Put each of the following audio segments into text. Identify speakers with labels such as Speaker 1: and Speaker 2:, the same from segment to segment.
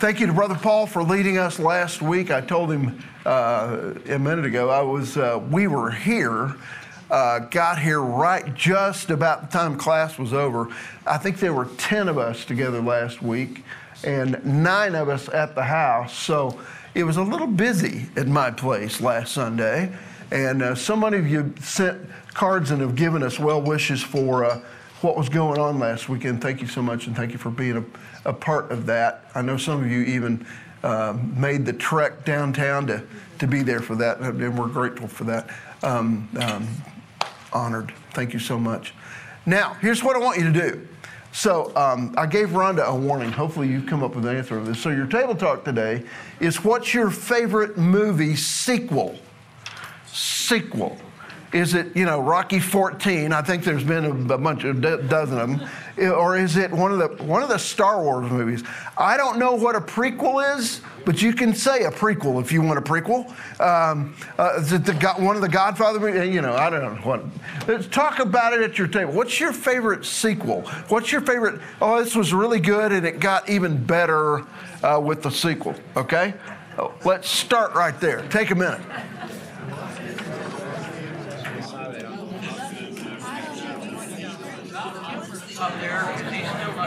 Speaker 1: Thank you to Brother Paul for leading us last week. I told him uh, a minute ago I was uh, we were here, uh, got here right just about the time class was over. I think there were ten of us together last week, and nine of us at the house. So it was a little busy at my place last Sunday, and uh, so many of you sent cards and have given us well wishes for uh, what was going on last weekend. Thank you so much, and thank you for being a, a part of that. I know some of you even uh, made the trek downtown to, to be there for that, and we're grateful for that. Um, um, honored. Thank you so much. Now, here's what I want you to do. So um, I gave Rhonda a warning. Hopefully, you've come up with an answer to this. So your table talk today is what's your favorite movie sequel? Sequel. Is it, you know, Rocky 14? I think there's been a, a bunch of do- dozen of them. Or is it one of the one of the Star Wars movies? I don't know what a prequel is, but you can say a prequel if you want a prequel. Um, uh, is it the, one of the Godfather movies? You know, I don't know what. Let's talk about it at your table. What's your favorite sequel? What's your favorite? Oh, this was really good, and it got even better uh, with the sequel. Okay, oh, let's start right there. Take a minute.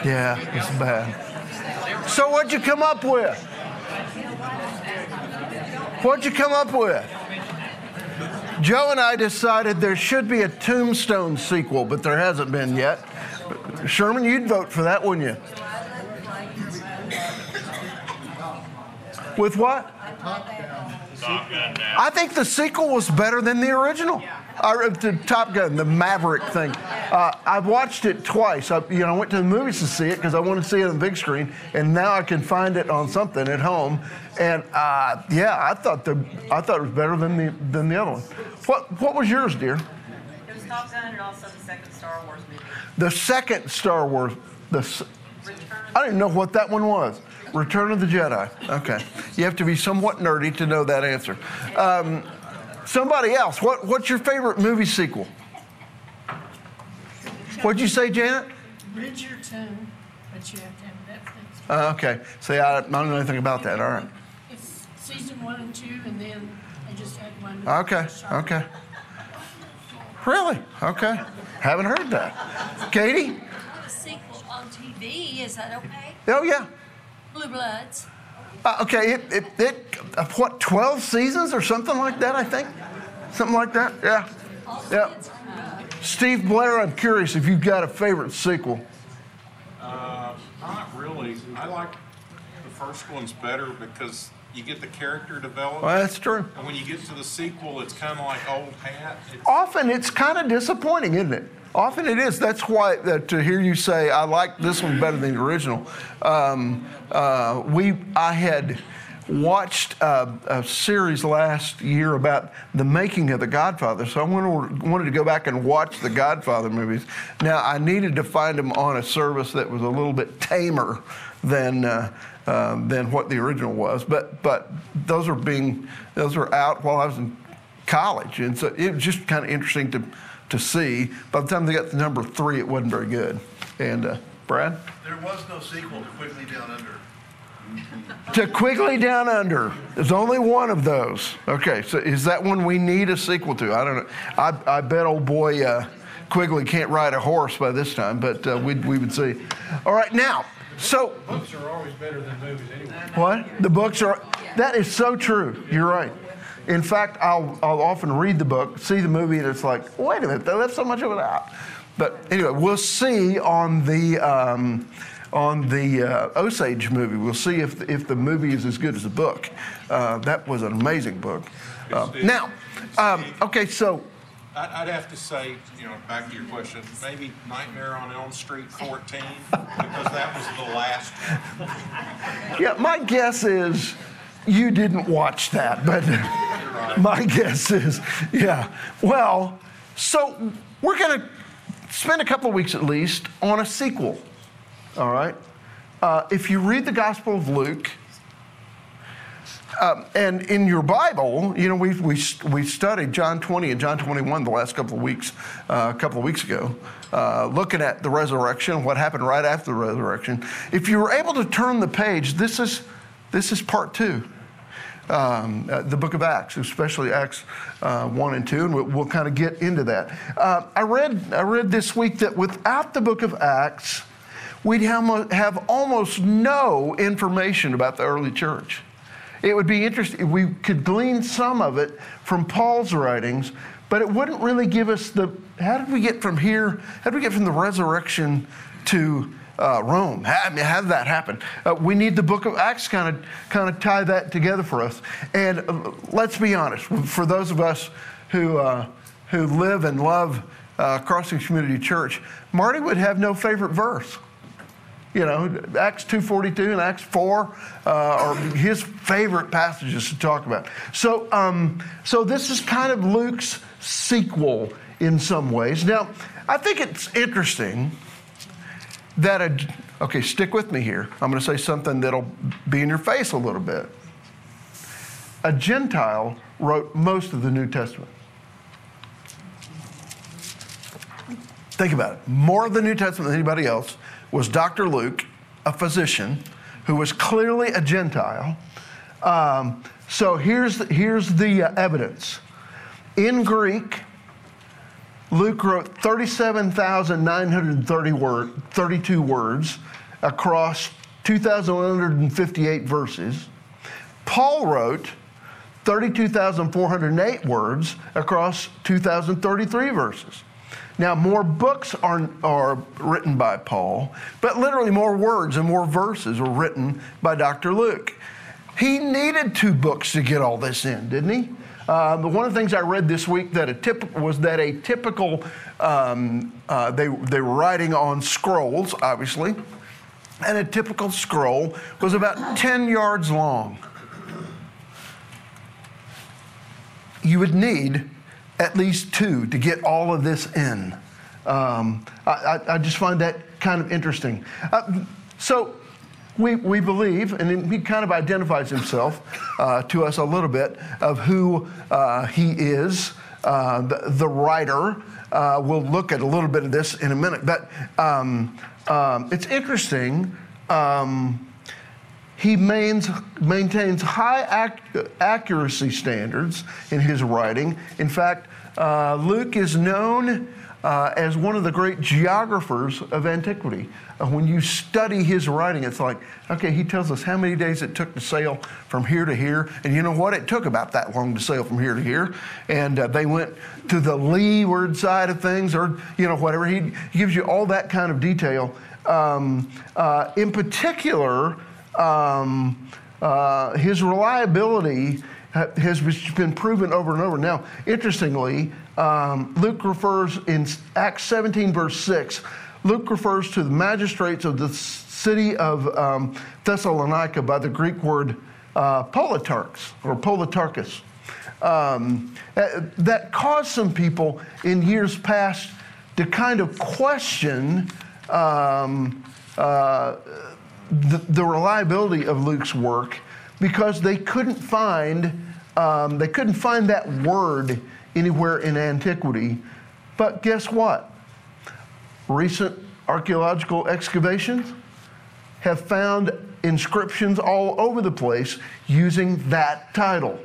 Speaker 1: Yeah, it's bad. So what'd you come up with? What'd you come up with? Joe and I decided there should be a Tombstone sequel, but there hasn't been yet. Sherman, you'd vote for that, wouldn't you? With what? I think the sequel was better than the original. Uh, the Top Gun, the Maverick thing. Uh, I've watched it twice. I, you know, I went to the movies to see it because I wanted to see it on the big screen, and now I can find it on something at home. And uh, yeah, I thought the I thought it was better than the than the other one. What what was yours, dear?
Speaker 2: It was Top Gun and also the second Star Wars movie.
Speaker 1: The second Star Wars. The I didn't know what that one was. Return of the Jedi. Okay, you have to be somewhat nerdy to know that answer. Um, Somebody else. What, what's your favorite movie sequel? What'd you say, Janet?
Speaker 3: Bridgerton, but you have to have Netflix.
Speaker 1: Uh, okay. See, I, I don't know anything about that. All right.
Speaker 3: It's season one and two, and then I just had one.
Speaker 1: Okay. Okay. Really? Okay. Haven't heard that. Katie?
Speaker 4: A sequel on TV, is that okay?
Speaker 1: Oh, yeah.
Speaker 4: Blue Bloods.
Speaker 1: Uh, okay, it, it, it uh, what, 12 seasons or something like that, I think? Something like that? Yeah. Yeah. Steve Blair, I'm curious if you've got a favorite sequel.
Speaker 5: Uh, not really. I like the first one's better because you get the character development.
Speaker 1: Well, that's true.
Speaker 5: And when you get to the sequel, it's kind of like old hat. It's,
Speaker 1: Often it's kind of disappointing, isn't it? Often it is. That's why uh, to hear you say I like this one better than the original. Um, uh, we I had watched uh, a series last year about the making of The Godfather, so I wanted, wanted to go back and watch the Godfather movies. Now I needed to find them on a service that was a little bit tamer than. Uh, uh, than what the original was, but but those are being those are out while I was in college, and so it was just kind of interesting to to see. By the time they got to number three, it wasn't very good. And uh, Brad?
Speaker 6: There was no sequel to Quigley Down Under.
Speaker 1: to Quigley Down Under. There's only one of those. Okay, so is that one we need a sequel to? I don't know. I, I bet old boy uh, Quigley can't ride a horse by this time, but uh, we we would see. All right, now, so.
Speaker 7: Books are always better than movies anyway.
Speaker 1: What? The books are. That is so true. You're right. In fact, I'll, I'll often read the book, see the movie, and it's like, wait a minute, they left so much of it out. But anyway, we'll see on the um, on the uh, Osage movie. We'll see if the, if the movie is as good as the book. Uh, that was an amazing book. Uh, now, um, okay, so.
Speaker 5: I'd have to say, you know, back to your question, maybe Nightmare on Elm Street 14, because that was the last.
Speaker 1: Yeah, my guess is you didn't watch that, but my guess is, yeah. Well, so we're going to spend a couple weeks at least on a sequel, all right? Uh, if you read the Gospel of Luke, um, and in your Bible, you know, we've, we, we studied John 20 and John 21 the last couple of weeks, uh, a couple of weeks ago, uh, looking at the resurrection, what happened right after the resurrection. If you were able to turn the page, this is This is part two. Um, uh, the book of Acts, especially Acts uh, 1 and 2, and we'll, we'll kind of get into that. Uh, I, read, I read this week that without the book of Acts, we'd have, have almost no information about the early church. It would be interesting. We could glean some of it from Paul's writings, but it wouldn't really give us the how did we get from here? How did we get from the resurrection to uh, Rome? How, did that happen? Uh, we need the book of Acts kind of kind of tie that together for us. And uh, let's be honest, for those of us who uh, who live and love uh, Crossing Community Church, Marty would have no favorite verse you know, Acts 2.42 and Acts 4 uh, are his favorite passages to talk about. So, um, so this is kind of Luke's sequel in some ways. Now, I think it's interesting that a, okay, stick with me here. I'm going to say something that'll be in your face a little bit. A Gentile wrote most of the New Testament. Think about it. More of the New Testament than anybody else was Dr. Luke, a physician who was clearly a Gentile. Um, so here's, here's the uh, evidence. In Greek, Luke wrote 37,930 word, 32 words across 2,158 verses. Paul wrote 32,408 words across 2,033 verses. Now, more books are, are written by Paul, but literally more words and more verses were written by Dr. Luke. He needed two books to get all this in, didn't he? Uh, but one of the things I read this week that a tip, was that a typical, um, uh, they, they were writing on scrolls, obviously, and a typical scroll was about 10 yards long. You would need at least two to get all of this in. Um, I, I, just find that kind of interesting. Uh, so we, we believe, and he kind of identifies himself uh, to us a little bit of who uh, he is, uh, the, the, writer. Uh, we'll look at a little bit of this in a minute, but um, um, it's interesting. Um, he mains, maintains high ac- accuracy standards in his writing. In fact, uh, Luke is known uh, as one of the great geographers of antiquity. Uh, when you study his writing, it's like, okay, he tells us how many days it took to sail from here to here. And you know what? It took about that long to sail from here to here. And uh, they went to the leeward side of things, or, you know, whatever. He, he gives you all that kind of detail. Um, uh, in particular, um, uh, his reliability has been proven over and over. Now, interestingly, um, Luke refers in Acts 17, verse 6, Luke refers to the magistrates of the city of um, Thessalonica by the Greek word uh, politarchs or politarchus. Um, that caused some people in years past to kind of question um, uh, the, the, reliability of Luke's work because they couldn't find um, they couldn't find that word anywhere in antiquity. But guess what? Recent archaeological excavations have found inscriptions all over the place using that title.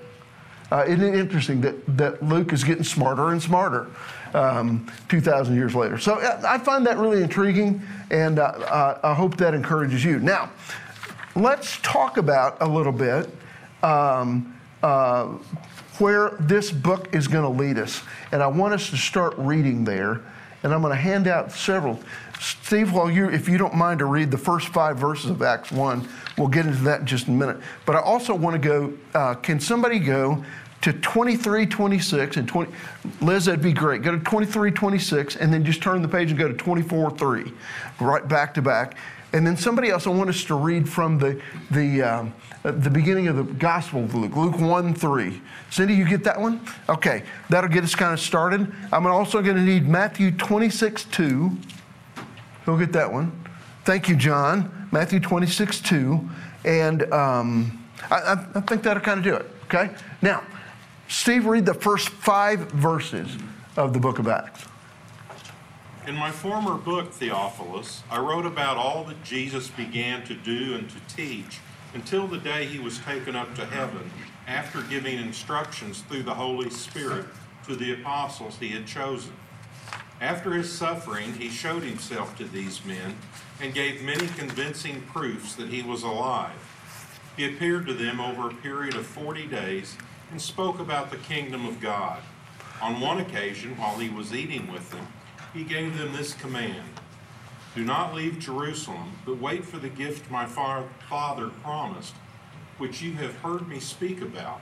Speaker 1: Uh, isn't it interesting that, that Luke is getting smarter and smarter um, 2,000 years later? So uh, I find that really intriguing, and uh, I hope that encourages you. Now, let's talk about a little bit um, uh, where this book is going to lead us. And I want us to start reading there. And I'm going to hand out several. Steve, while you, if you don't mind to read the first five verses of Acts 1, we'll get into that in just a minute. But I also want to go, uh, can somebody go to 23, 26, and 20? Liz, that'd be great. Go to 23, 26, and then just turn the page and go to 24, 3, right back to back. And then somebody else, I want us to read from the, the, um, the beginning of the Gospel of Luke, Luke 1 3. Cindy, you get that one? Okay, that'll get us kind of started. I'm also going to need Matthew 26 2. Who'll get that one? Thank you, John. Matthew 26 2. And um, I, I think that'll kind of do it, okay? Now, Steve, read the first five verses of the book of Acts.
Speaker 5: In my former book, Theophilus, I wrote about all that Jesus began to do and to teach until the day he was taken up to heaven after giving instructions through the Holy Spirit to the apostles he had chosen. After his suffering, he showed himself to these men and gave many convincing proofs that he was alive. He appeared to them over a period of 40 days and spoke about the kingdom of God. On one occasion, while he was eating with them, he gave them this command Do not leave Jerusalem, but wait for the gift my Father promised, which you have heard me speak about.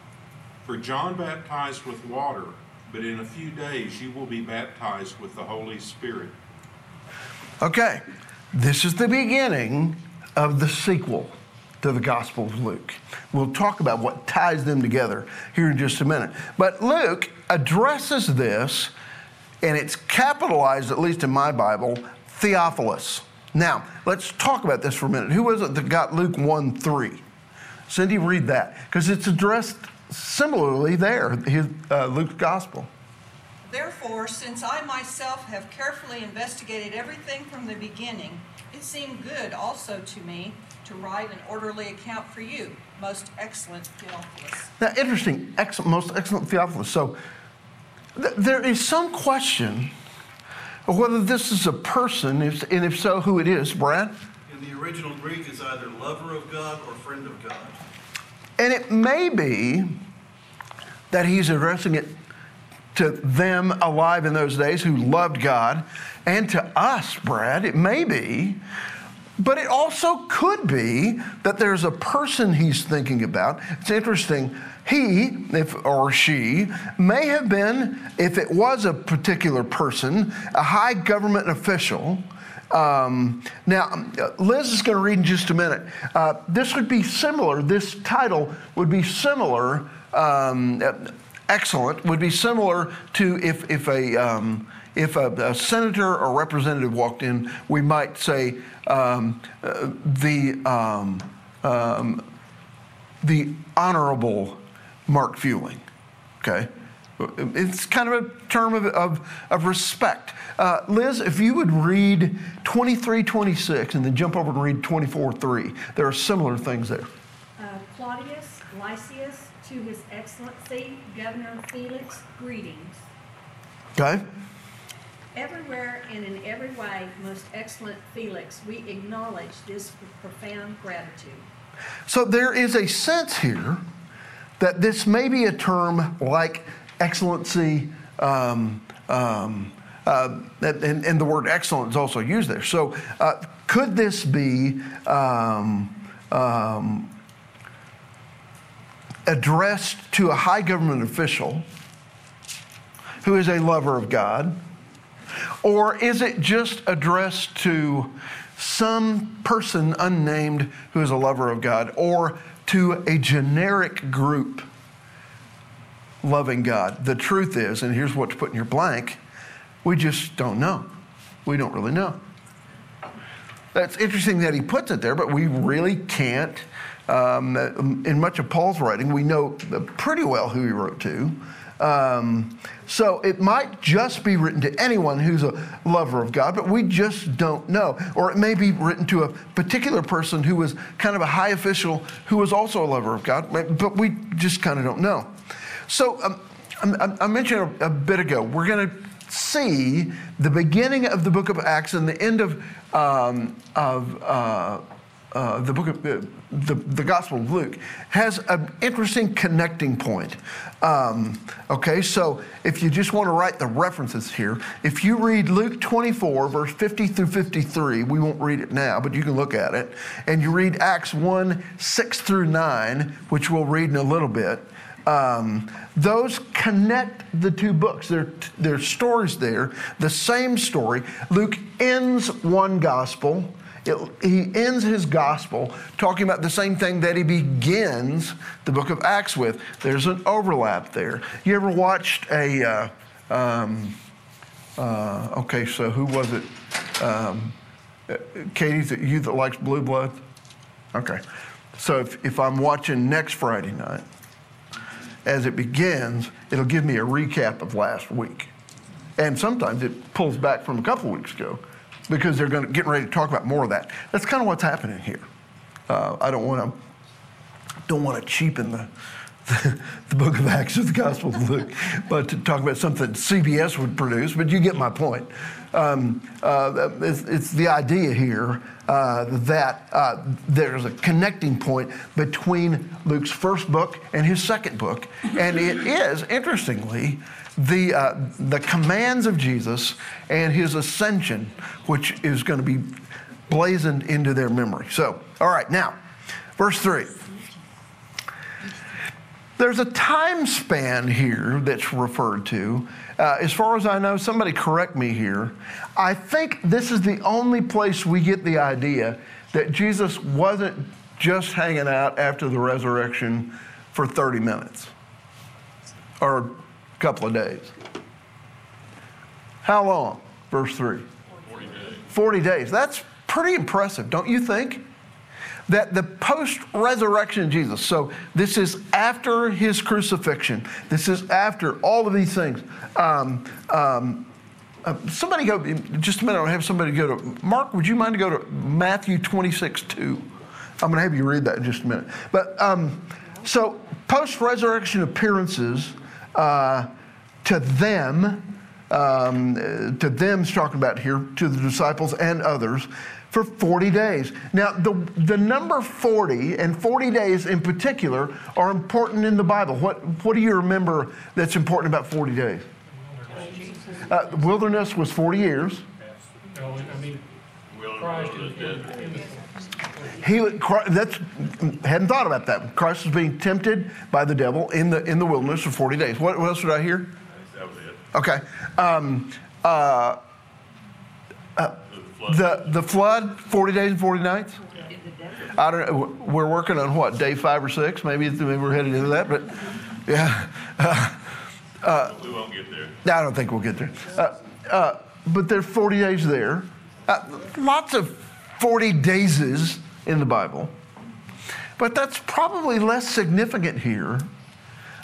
Speaker 5: For John baptized with water, but in a few days you will be baptized with the Holy Spirit.
Speaker 1: Okay, this is the beginning of the sequel to the Gospel of Luke. We'll talk about what ties them together here in just a minute. But Luke addresses this, and it's capitalized, at least in my Bible, Theophilus. Now, let's talk about this for a minute. Who was it that got Luke 1 3? Cindy, read that, because it's addressed similarly there, his, uh, Luke's Gospel.
Speaker 8: Therefore, since I myself have carefully investigated everything from the beginning, it seemed good also to me to write an orderly account for you, most excellent Theophilus.
Speaker 1: Now, interesting, excellent, most excellent Theophilus. So, there is some question of whether this is a person, and if so, who it is, Brad.
Speaker 6: In the original Greek, it's either lover of God or friend of God.
Speaker 1: And it may be that he's addressing it to them alive in those days who loved God, and to us, Brad, it may be. But it also could be that there's a person he's thinking about. It's interesting. He, if or she, may have been, if it was a particular person, a high government official. Um, now, Liz is going to read in just a minute. Uh, this would be similar. This title would be similar. Um, excellent would be similar to if if a um, if a, a, senator or representative walked in, we might say um, uh, the um, um, the honorable Mark Fueling. Okay, it's kind of a term of, of, of respect. Uh, Liz, if you would read 23, 26, and then jump over and read 24, 3, there are similar things there.
Speaker 9: Uh, Claudius Lysias, to His Excellency Governor Felix, greetings.
Speaker 1: Okay.
Speaker 9: Everywhere and in every way, most excellent Felix, we acknowledge this with profound gratitude.
Speaker 1: So there is a sense here that this may be a term like excellency, um, um, uh, and, and, the word excellent is also used there. So uh, could this be um, um addressed to a high government official who is a lover of God? Or is it just addressed to some person unnamed who is a lover of God or to a generic group loving God? The truth is, and here's what to put in your blank, we just don't know. We don't really know. That's interesting that he puts it there, but we really can't. Um, in much of Paul's writing, we know pretty well who he wrote to. Um, so it might just be written to anyone who's a lover of God, but we just don't know. Or it may be written to a particular person who was kind of a high official who was also a lover of God, but we just kind of don't know. So um, I, I, mentioned a, a, bit ago, we're going to see the beginning of the book of Acts and the end of, um, of uh, uh, the book of the, the, the, Gospel of Luke has an interesting connecting point. Um, okay, so if you just want to write the references here, if you read Luke 24, verse 50 through 53, we won't read it now, but you can look at it, and you read Acts 1, 6 through 9, which we'll read in a little bit. Um, those connect the two books. There, there are stories there, the same story. Luke ends one gospel it, he ends his gospel talking about the same thing that he begins the book of Acts with. There's an overlap there. You ever watched a, uh, um, uh, okay, so who was it? Um, Katie, you that likes Blue Blood? Okay. So if, if I'm watching next Friday night, as it begins, it'll give me a recap of last week. And sometimes it pulls back from a couple weeks ago because they're going to, getting ready to talk about more of that. That's kind of what's happening here. Uh, I don't want to don't want to cheapen the, the book of Acts or the Gospel of Luke, but to talk about something CBS would produce, but you get my point. Um, uh, it's, it's, the idea here uh, that uh, there's a connecting point between Luke's first book and his second book. And it is, interestingly, the, uh, the commands of Jesus and his ascension, which is going to be blazoned into their memory. So, all right, now, verse 3. There's a time span here that's referred to. Uh, as far as I know, somebody correct me here. I think this is the only place we get the idea that Jesus wasn't just hanging out after the resurrection for 30 minutes or a couple of days. How long? Verse 3. 40 days. 40 days. That's pretty impressive, don't you think? That the post resurrection Jesus, so this is after his crucifixion, this is after all of these things. Um, um, uh, somebody go, just a minute, I'll have somebody go to, Mark, would you mind to go to Matthew 26 2? I'm going to have you read that in just a minute. But um, so post resurrection appearances uh, to them, um, to them, talking about here, to the disciples and others, for 40 days. Now, the, the number 40 and 40 days in particular are important in the Bible. What, what do you remember that's important about 40 days? Uh, the wilderness was 40 years.
Speaker 7: No, I mean, Christ is in, in the.
Speaker 1: He that's hadn't thought about that. Christ was being tempted by the devil in the in the wilderness for 40 days. What, what else did I hear?
Speaker 10: That was it.
Speaker 1: Okay. Um, uh, the, the flood, 40 days and 40 nights? I don't know. We're working on what, day five or six? Maybe, maybe we're headed into that, but yeah.
Speaker 10: Uh, we won't get there.
Speaker 1: I don't think we'll get there. Uh, uh, but there's 40 days there. Uh, lots of 40 days in the Bible. But that's probably less significant here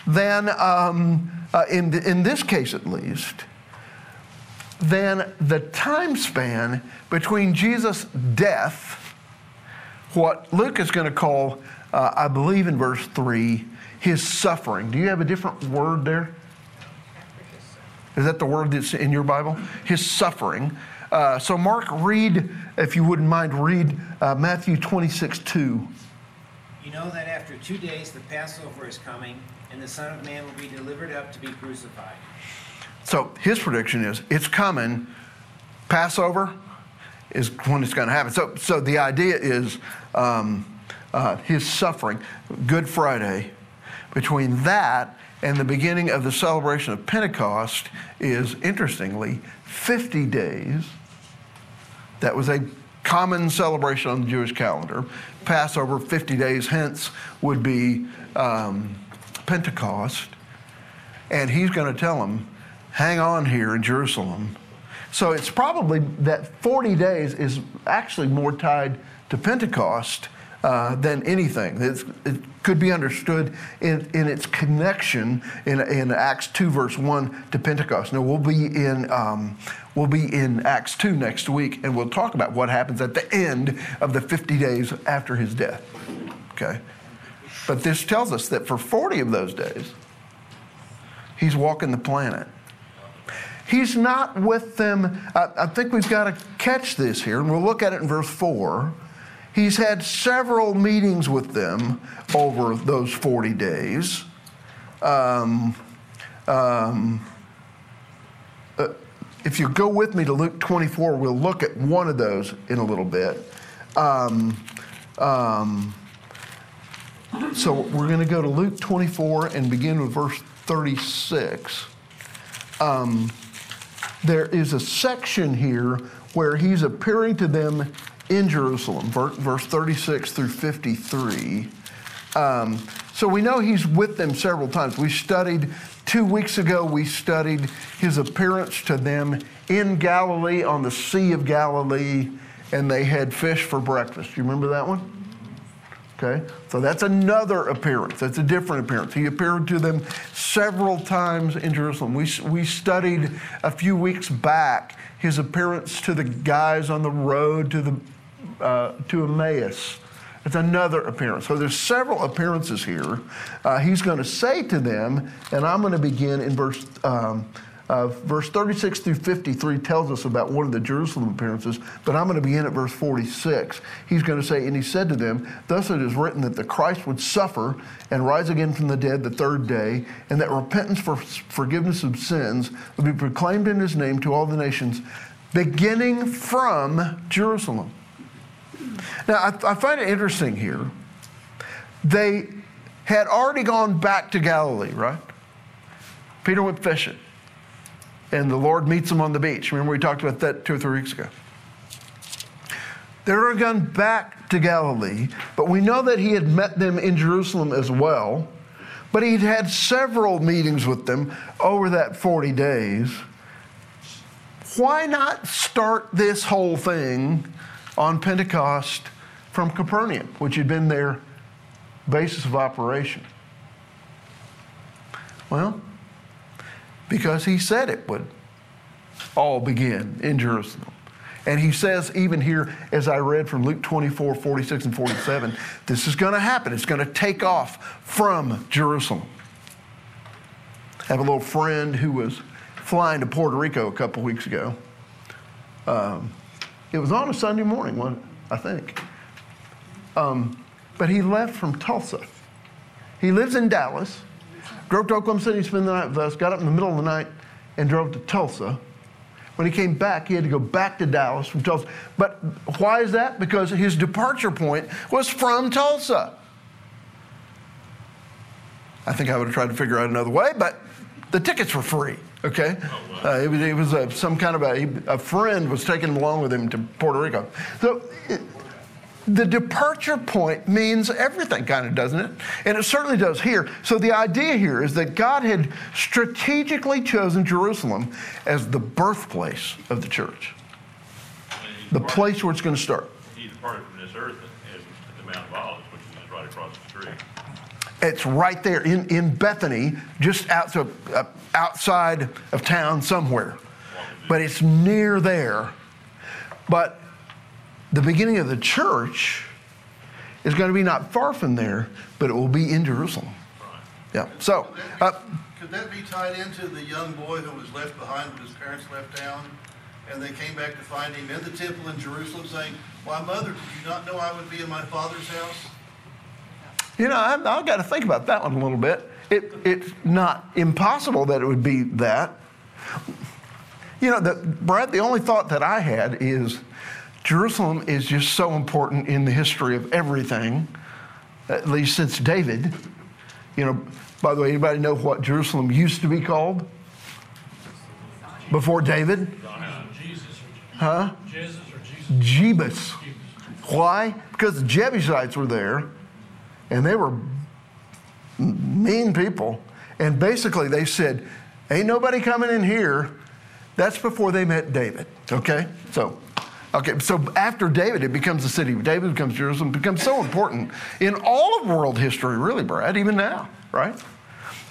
Speaker 1: than, um, uh, in, in this case at least, than the time span between Jesus' death, what Luke is going to call, uh, I believe in verse 3, his suffering. Do you have a different word there? Is that the word that's in your Bible? His suffering. Uh, so, Mark, read, if you wouldn't mind, read uh, Matthew 26 2.
Speaker 11: You know that after two days the Passover is coming, and the Son of Man will be delivered up to be crucified.
Speaker 1: So his prediction is it's coming. Passover is when it's going to happen. So, so the idea is um, uh, his suffering, Good Friday, between that and the beginning of the celebration of Pentecost is, interestingly, 50 days. That was a common celebration on the Jewish calendar. Passover, 50 days hence, would be um, Pentecost. And he's going to tell them, hang on here in Jerusalem. So it's probably that 40 days is actually more tied to Pentecost uh, than anything. It's, it could be understood in, in its connection in, in Acts 2, verse 1 to Pentecost. Now, we'll be, in, um, we'll be in Acts 2 next week, and we'll talk about what happens at the end of the 50 days after his death. Okay? But this tells us that for 40 of those days, he's walking the planet. He's not with them. I, I think we've got to catch this here, and we'll look at it in verse 4. He's had several meetings with them over those 40 days. Um, um, uh, if you go with me to Luke 24, we'll look at one of those in a little bit. Um, um so we're going to go to Luke 24 and begin with verse 36. Um, there is a section here where he's appearing to them in Jerusalem, verse 36 through 53. Um, so we know he's with them several times. We studied, two weeks ago, we studied his appearance to them in Galilee on the Sea of Galilee, and they had fish for breakfast. Do you remember that one? Okay, so that's another appearance. That's a different appearance. He appeared to them several times in Jerusalem. We, we studied a few weeks back his appearance to the guys on the road to, the, uh, to Emmaus It's another appearance. So there's several appearances here. Uh, he's going to say to them, and I'm going to begin in verse. Um, uh, verse 36 through 53 tells us about one of the Jerusalem appearances, but I'm going to begin at verse 46. He's going to say, And he said to them, Thus it is written that the Christ would suffer and rise again from the dead the third day, and that repentance for forgiveness of sins would be proclaimed in his name to all the nations, beginning from Jerusalem. Now, I, I find it interesting here. They had already gone back to Galilee, right? Peter went fishing and the Lord meets them on the beach. Remember, we talked about that two or three weeks ago. They were gone back to Galilee, but we know that he had met them in Jerusalem as well. But he'd had several meetings with them over that 40 days. Why not start this whole thing on Pentecost from Capernaum, which had been their basis of operation? Well, because he said it would all begin in Jerusalem. And he says, even here, as I read from Luke 24, 46, and 47, this is going to happen. It's going to take off from Jerusalem. I have a little friend who was flying to Puerto Rico a couple weeks ago. Um, it was on a Sunday morning, one, I think. Um, but he left from Tulsa. He lives in Dallas drove to Oklahoma City, spent the night with us, got up in the middle of the night, and drove to Tulsa. When he came back, he had to go back to Dallas from Tulsa. But why is that? Because his departure point was from Tulsa. I think I would have tried to figure out another way, but the tickets were free. Okay, uh, it was, it was a, some kind of a, a friend was taking him along with him to Puerto Rico. So the departure point means everything, kind of, doesn't it? And it certainly does here. So the idea here is that God had strategically chosen Jerusalem as the birthplace of the church, the place where it's going to start.
Speaker 10: He departed from this earth at the Mount of Olives, which is right across the street.
Speaker 1: It's right there in, in Bethany, just out to, uh, outside of town somewhere. But it's near there. But the beginning of the church is going to be not far from there, but it will be in Jerusalem. Yeah. So, uh,
Speaker 6: could that be tied into the young boy who was left behind when his parents left town? And they came back to find him in the temple in Jerusalem saying, Why, mother, did you not know I would be in my father's house?
Speaker 1: You know, I've, I've got to think about that one a little bit. It, it's not impossible that it would be that. You know, the, Brad, the only thought that I had is Jerusalem is just so important in the history of everything, at least since David. You know, by the way, anybody know what Jerusalem used to be called before David? Huh? Jebus. Why? Because the Jebusites were there, and they were mean people. And basically, they said, "Ain't nobody coming in here." That's before they met David. Okay, so Okay, so after David, it becomes the city David, becomes Jerusalem, becomes so important in all of world history, really, Brad, even now, right?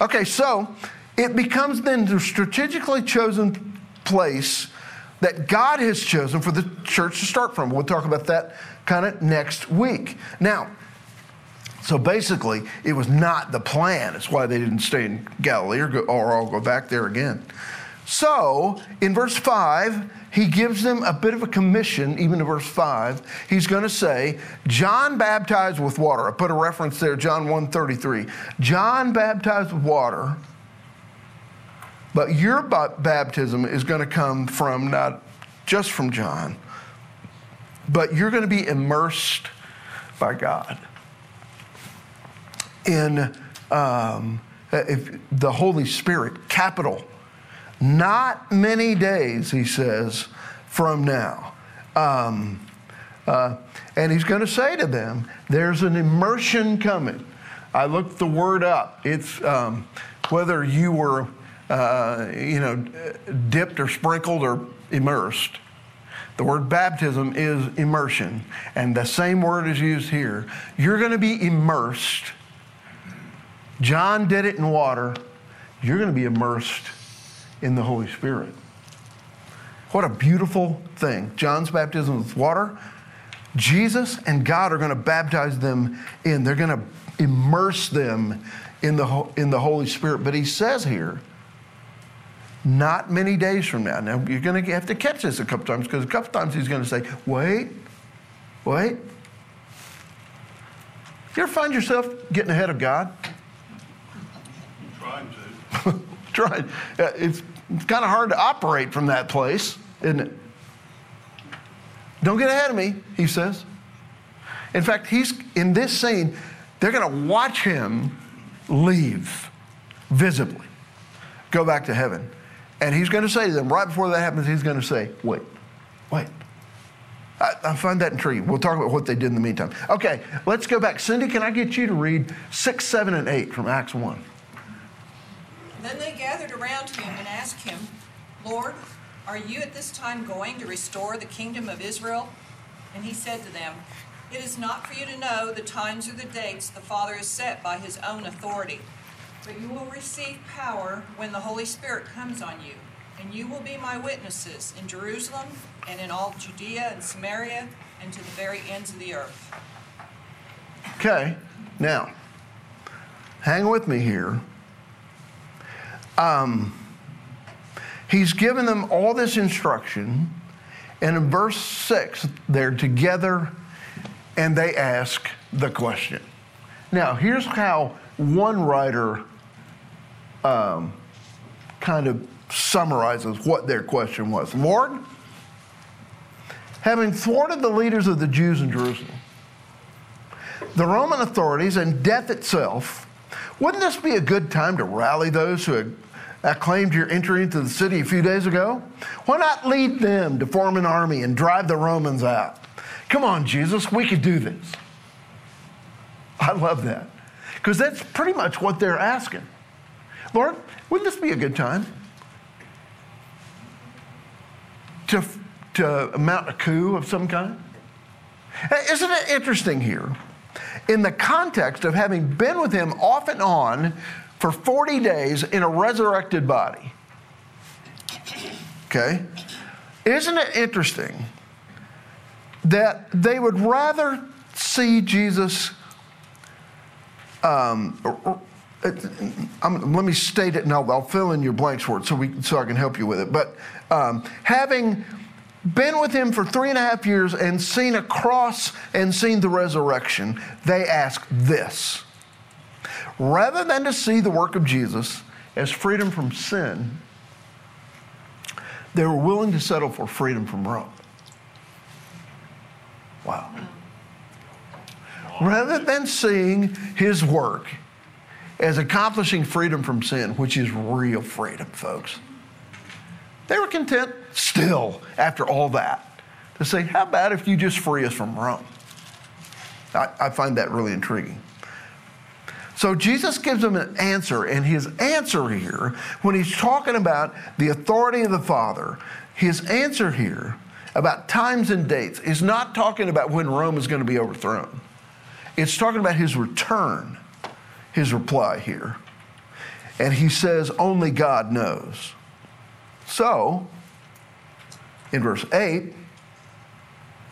Speaker 1: Okay, so it becomes then the strategically chosen place that God has chosen for the church to start from. We'll talk about that kind of next week. Now, so basically, it was not the plan. It's why they didn't stay in Galilee or, go, or all go back there again. So, in verse 5, he gives them a bit of a commission, even in verse 5. He's going to say, John baptized with water. I put a reference there, John 1.33. John baptized with water, but your baptism is going to come from not just from John, but you're going to be immersed by God in um, the Holy Spirit, capital not many days, he says, from now. Um, uh, and he's going to say to them, there's an immersion coming. I looked the word up. It's um, whether you were, uh, you know, dipped or sprinkled or immersed. The word baptism is immersion, and the same word is used here. You're going to be immersed. John did it in water. You're going to be immersed in the Holy Spirit. What a beautiful thing. John's baptism with water, Jesus and God are going to baptize them in. They're going to immerse them in the, in the Holy Spirit. But he says here, not many days from now. Now, you're going to have to catch this a couple times because a couple times he's going to say, wait, wait. You ever find yourself getting ahead of God?
Speaker 6: Trying to.
Speaker 1: Try. uh, It's, it's kind of hard to operate from that place, isn't it? Don't get ahead of me, he says. In fact, he's in this scene, they're going to watch him leave visibly, go back to heaven. And he's going to say to them, right before that happens, he's going to say, wait, wait. I, I find that intriguing. We'll talk about what they did in the meantime. Okay, let's go back. Cindy, can I get you to read 6, 7, and 8 from Acts 1?
Speaker 8: Then they gathered around him and asked him, Lord, are you at this time going to restore the kingdom of Israel? And he said to them, It is not for you to know the times or the dates the Father has set by his own authority. But you will receive power when the Holy Spirit comes on you, and you will be my witnesses in Jerusalem and in all Judea and Samaria and to the very ends of the earth.
Speaker 1: Okay, now, hang with me here. Um, he's given them all this instruction, and in verse 6, they're together and they ask the question. Now, here's how one writer um, kind of summarizes what their question was Lord, having thwarted the leaders of the Jews in Jerusalem, the Roman authorities and death itself, wouldn't this be a good time to rally those who had acclaimed your entry into the city a few days ago? Why not lead them to form an army and drive the Romans out? Come on, Jesus, we could do this. I love that because that's pretty much what they're asking. Lord, wouldn't this be a good time to, to mount a coup of some kind? Isn't it interesting here? In the context of having been with him off and on for 40 days in a resurrected body. Okay? Isn't it interesting that they would rather see Jesus? Um, let me state it and I'll, I'll fill in your blanks for it so, we, so I can help you with it. But um, having been with him for three and a half years and seen a cross and seen the resurrection, they ask this. Rather than to see the work of Jesus as freedom from sin, they were willing to settle for freedom from Rome. Wow. Rather than seeing his work as accomplishing freedom from sin, which is real freedom, folks, they were content still after all that to say, How about if you just free us from Rome? I, I find that really intriguing. So Jesus gives them an answer, and his answer here, when he's talking about the authority of the Father, his answer here about times and dates is not talking about when Rome is going to be overthrown. It's talking about his return, his reply here. And he says, Only God knows. So, in verse 8,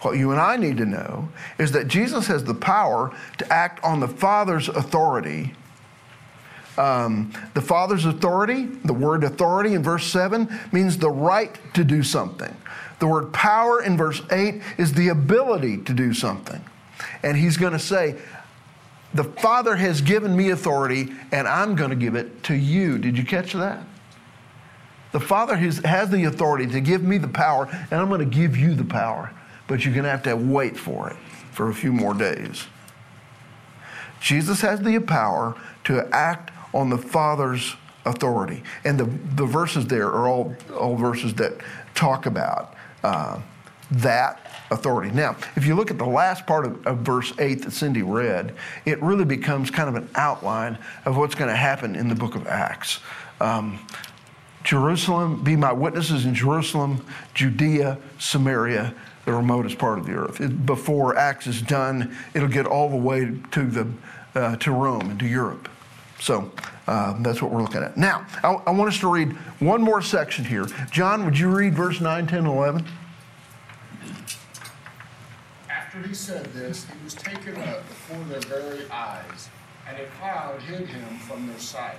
Speaker 1: what you and I need to know is that Jesus has the power to act on the Father's authority. Um, the Father's authority, the word authority in verse 7 means the right to do something. The word power in verse 8 is the ability to do something. And he's going to say, The Father has given me authority, and I'm going to give it to you. Did you catch that? The Father has, the authority to give me the power, and I'm going to give you the power. But you're going to have to wait for it for a few more days. Jesus has the power to act on the Father's authority. And the, the verses there are all, all verses that talk about uh, that authority. Now, if you look at the last part of, of verse 8 that Cindy read, it really becomes kind of an outline of what's going to happen in the book of Acts. Um, Jerusalem, be my witnesses in Jerusalem, Judea, Samaria, the remotest part of the earth. It, before Acts is done, it'll get all the way to, the, uh, to Rome and to Europe. So uh, that's what we're looking at. Now, I, I want us to read one more section here. John, would you read verse 9, 10, 11?
Speaker 7: After
Speaker 12: after he said this, he was taken up before their very eyes, and a cloud hid him from their sight.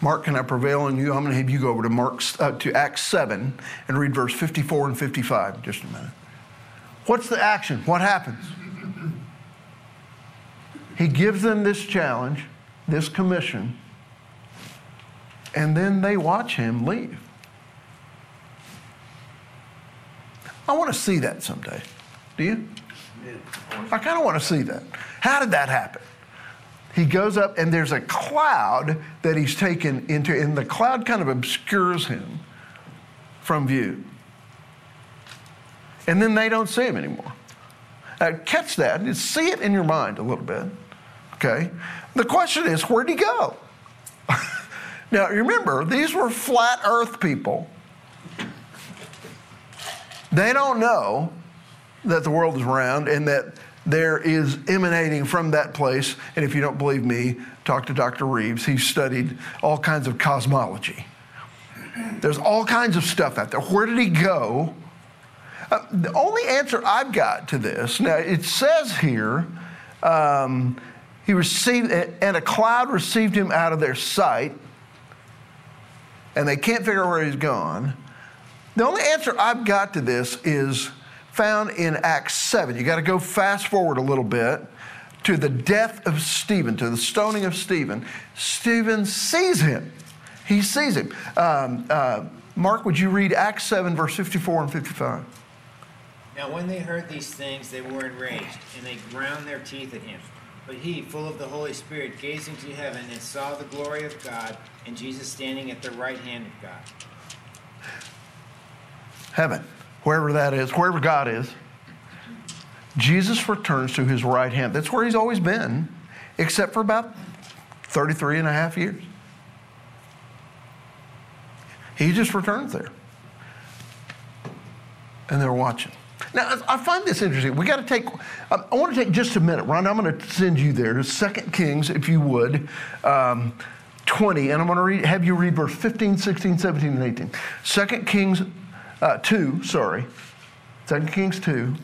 Speaker 1: Mark, can I prevail on you? I'm going to have you go over to Mark uh, to Acts 7 and read verse 54 and 55. Just a minute. What's the action? What happens? He gives them this challenge, this commission, and then they watch him leave. I want to see that someday. Do you? I kind of want to see that. How did that happen? He goes up, and there's a cloud that he's taken into, and the cloud kind of obscures him from view. And then they don't see him anymore. Uh, catch that, see it in your mind a little bit. Okay? The question is, where'd he go? now, remember, these were flat earth people. They don't know that the world is round and that there is emanating from that place. And if you don't believe me, talk to Dr. Reeves. He's studied all kinds of cosmology. There's all kinds of stuff out there. Where did he go? Uh, the only answer I've got to this, now it says here, um, he received, and a cloud received him out of their sight, and they can't figure out where he's gone. The only answer I've got to this is found in Acts 7. You got to go fast forward a little bit to the death of Stephen, to the stoning of Stephen. Stephen sees him. He sees him. Um, uh, Mark, would you read Acts 7, verse 54 and 55?
Speaker 11: Now, when they heard these things, they were enraged, and they ground their teeth at him. But he, full of the Holy Spirit, gazed into heaven and saw the glory of God and Jesus standing at the right hand of God.
Speaker 1: Heaven wherever that is, wherever God is, Jesus returns to his right hand. That's where he's always been, except for about 33 and a half years. He just returns there. And they're watching. Now, I find this interesting. We got to take, I want to take just a minute. Ron, I'm going to send you there to 2 Kings, if you would, um, 20, and I'm going to read, have you read verse 15, 16, 17, and 18. 2 Kings uh, 2, sorry, 2 Kings 2.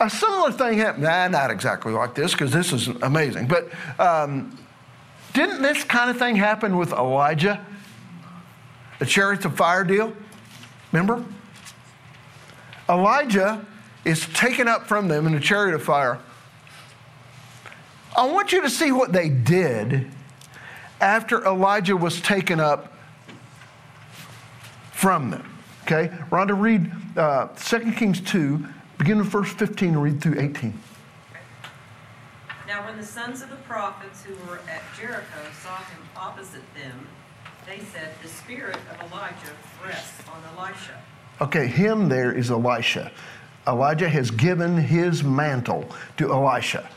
Speaker 1: A similar thing happened, nah, not exactly like this because this is amazing, but um, didn't this kind of thing happen with Elijah? The chariots of fire deal? Remember? Elijah is taken up from them in a chariot of fire. I want you to see what they did after Elijah was taken up from them. Okay? Rhonda, read uh, 2 Kings 2, begin with verse 15 and read through 18.
Speaker 2: Now, when the sons of the prophets who were at Jericho saw him opposite them, they said, The spirit of Elijah rests on Elisha.
Speaker 1: Okay, him there is Elisha. Elijah has given his mantle to Elisha.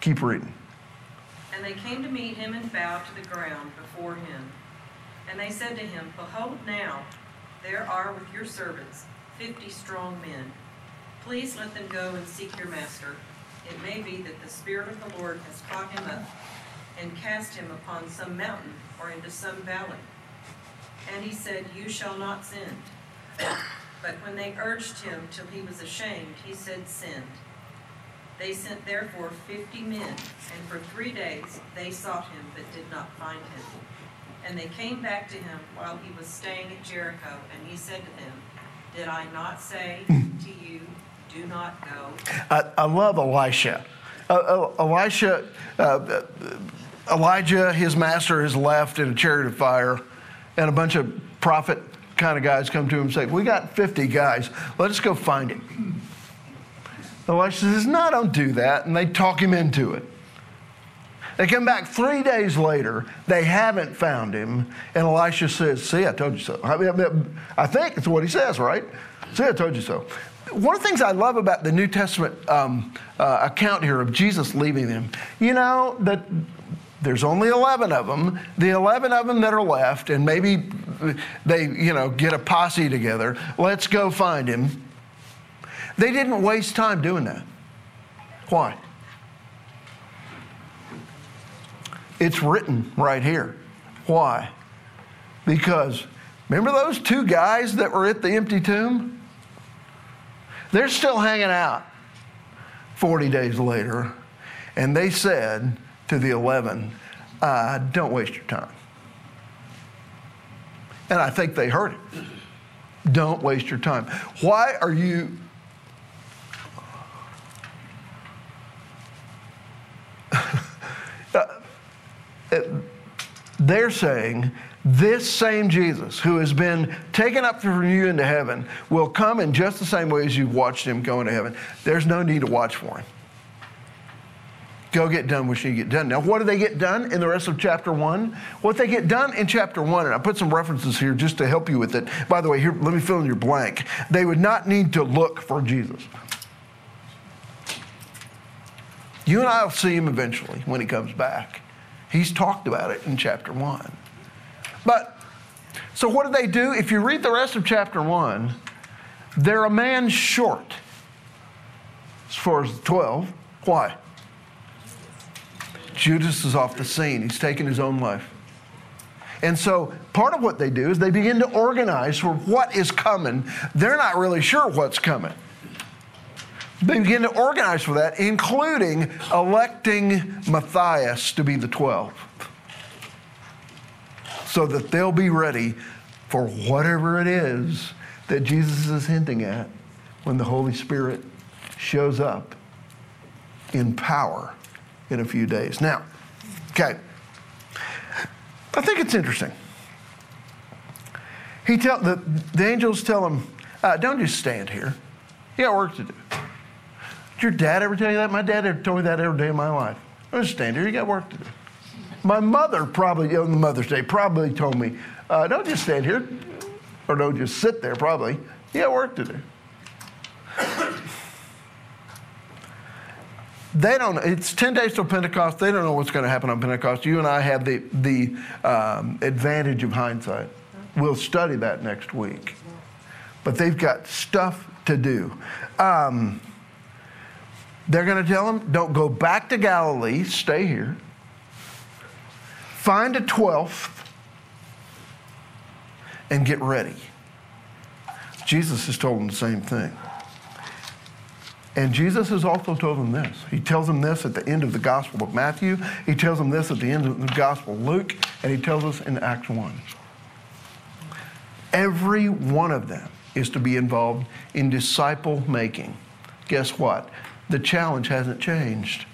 Speaker 1: Keep reading.
Speaker 2: And they came to meet him and bowed to the ground before him. And they said to him, Behold now, there are with your servants fifty strong men. Please let them go and seek your master. It may be that the Spirit of the Lord has caught him up and cast him upon some mountain or into some valley. And he said, You shall not send. But when they urged him till he was ashamed, he said, Send. They sent therefore fifty men, and for three days they sought him, but did not find him. And they came back to him while he was staying at Jericho, and he said to them, Did I not say to you, Do not go?
Speaker 1: I, I love Elisha. Uh, uh, Elisha, uh, Elijah, his master, has left in a chariot of fire, and a bunch of prophet kind of guys come to him and say, We got 50 guys. Let us go find him. Elisha says, No, don't do that. And they talk him into it. They come back three days later. They haven't found him. And Elisha says, See, I told you so. I, mean, I think it's what he says, right? See, I told you so. One of the things I love about the New Testament um, uh, account here of Jesus leaving them, you know, that There's only 11 of them. The 11 of them that are left, and maybe they, you know, get a posse together. Let's go find him. They didn't waste time doing that. Why? It's written right here. Why? Because remember those two guys that were at the empty tomb? They're still hanging out 40 days later, and they said to the 11, uh, Don't waste your time. And I think they heard it. Don't waste your time. Why are you they're saying this same Jesus who has been taken up from you into heaven will come in just the same way as you've watched him go into heaven. There's no need to watch for him. Go get done what you get done. Now, what do they get done in the rest of chapter one? What they get done in chapter one, and I put some references here just to help you with it. By the way, here, let me fill in your blank. They would not need to look for Jesus. You and I will see him eventually when he comes back. He's talked about it in chapter one. But, so what do they do? If you read the rest of chapter one, they're a man short as far as the 12. Why? Judas is off the scene. He's taken his own life. And so part of what they do is they begin to organize for what is coming. They're not really sure what's coming. They begin to organize for that, including electing Matthias to be the 12th, so that they'll be ready for whatever it is that Jesus is hinting at when the Holy Spirit shows up in power in a few days. Now, okay, I think it's interesting. He tell the, the angels tell him, uh, "Don't just stand here. You got work to do." Did your dad ever tell you that? My dad ever told me that every day of my life. Don't stand here. You got work to do. My mother probably on Mother's Day probably told me, uh, "Don't just stand here, or don't just sit there." Probably, you got work to do. they don't it's 10 days till pentecost they don't know what's going to happen on pentecost you and i have the, the um, advantage of hindsight we'll study that next week but they've got stuff to do um, they're going to tell them don't go back to galilee stay here find a 12th and get ready jesus has told them the same thing and Jesus has also told them this. He tells them this at the end of the Gospel of Matthew. He tells them this at the end of the Gospel of Luke. And he tells us in Acts 1. Every one of them is to be involved in disciple making. Guess what? The challenge hasn't changed.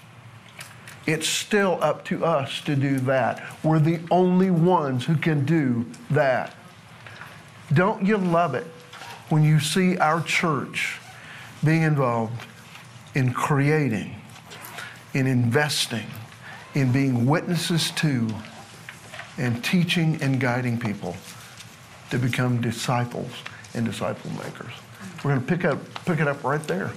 Speaker 1: It's still up to us to do that. We're the only ones who can do that. Don't you love it when you see our church? being involved in creating, in investing, in being witnesses to, and teaching and guiding people to become disciples and disciple makers. We're going to pick up pick it up right there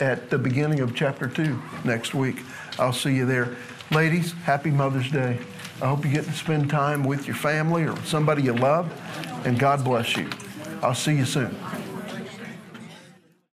Speaker 1: at the beginning of chapter 2 next week. I'll see you there. Ladies, happy Mother's Day. I hope you get to spend time with your family or somebody you love, and God bless you. I'll see you soon.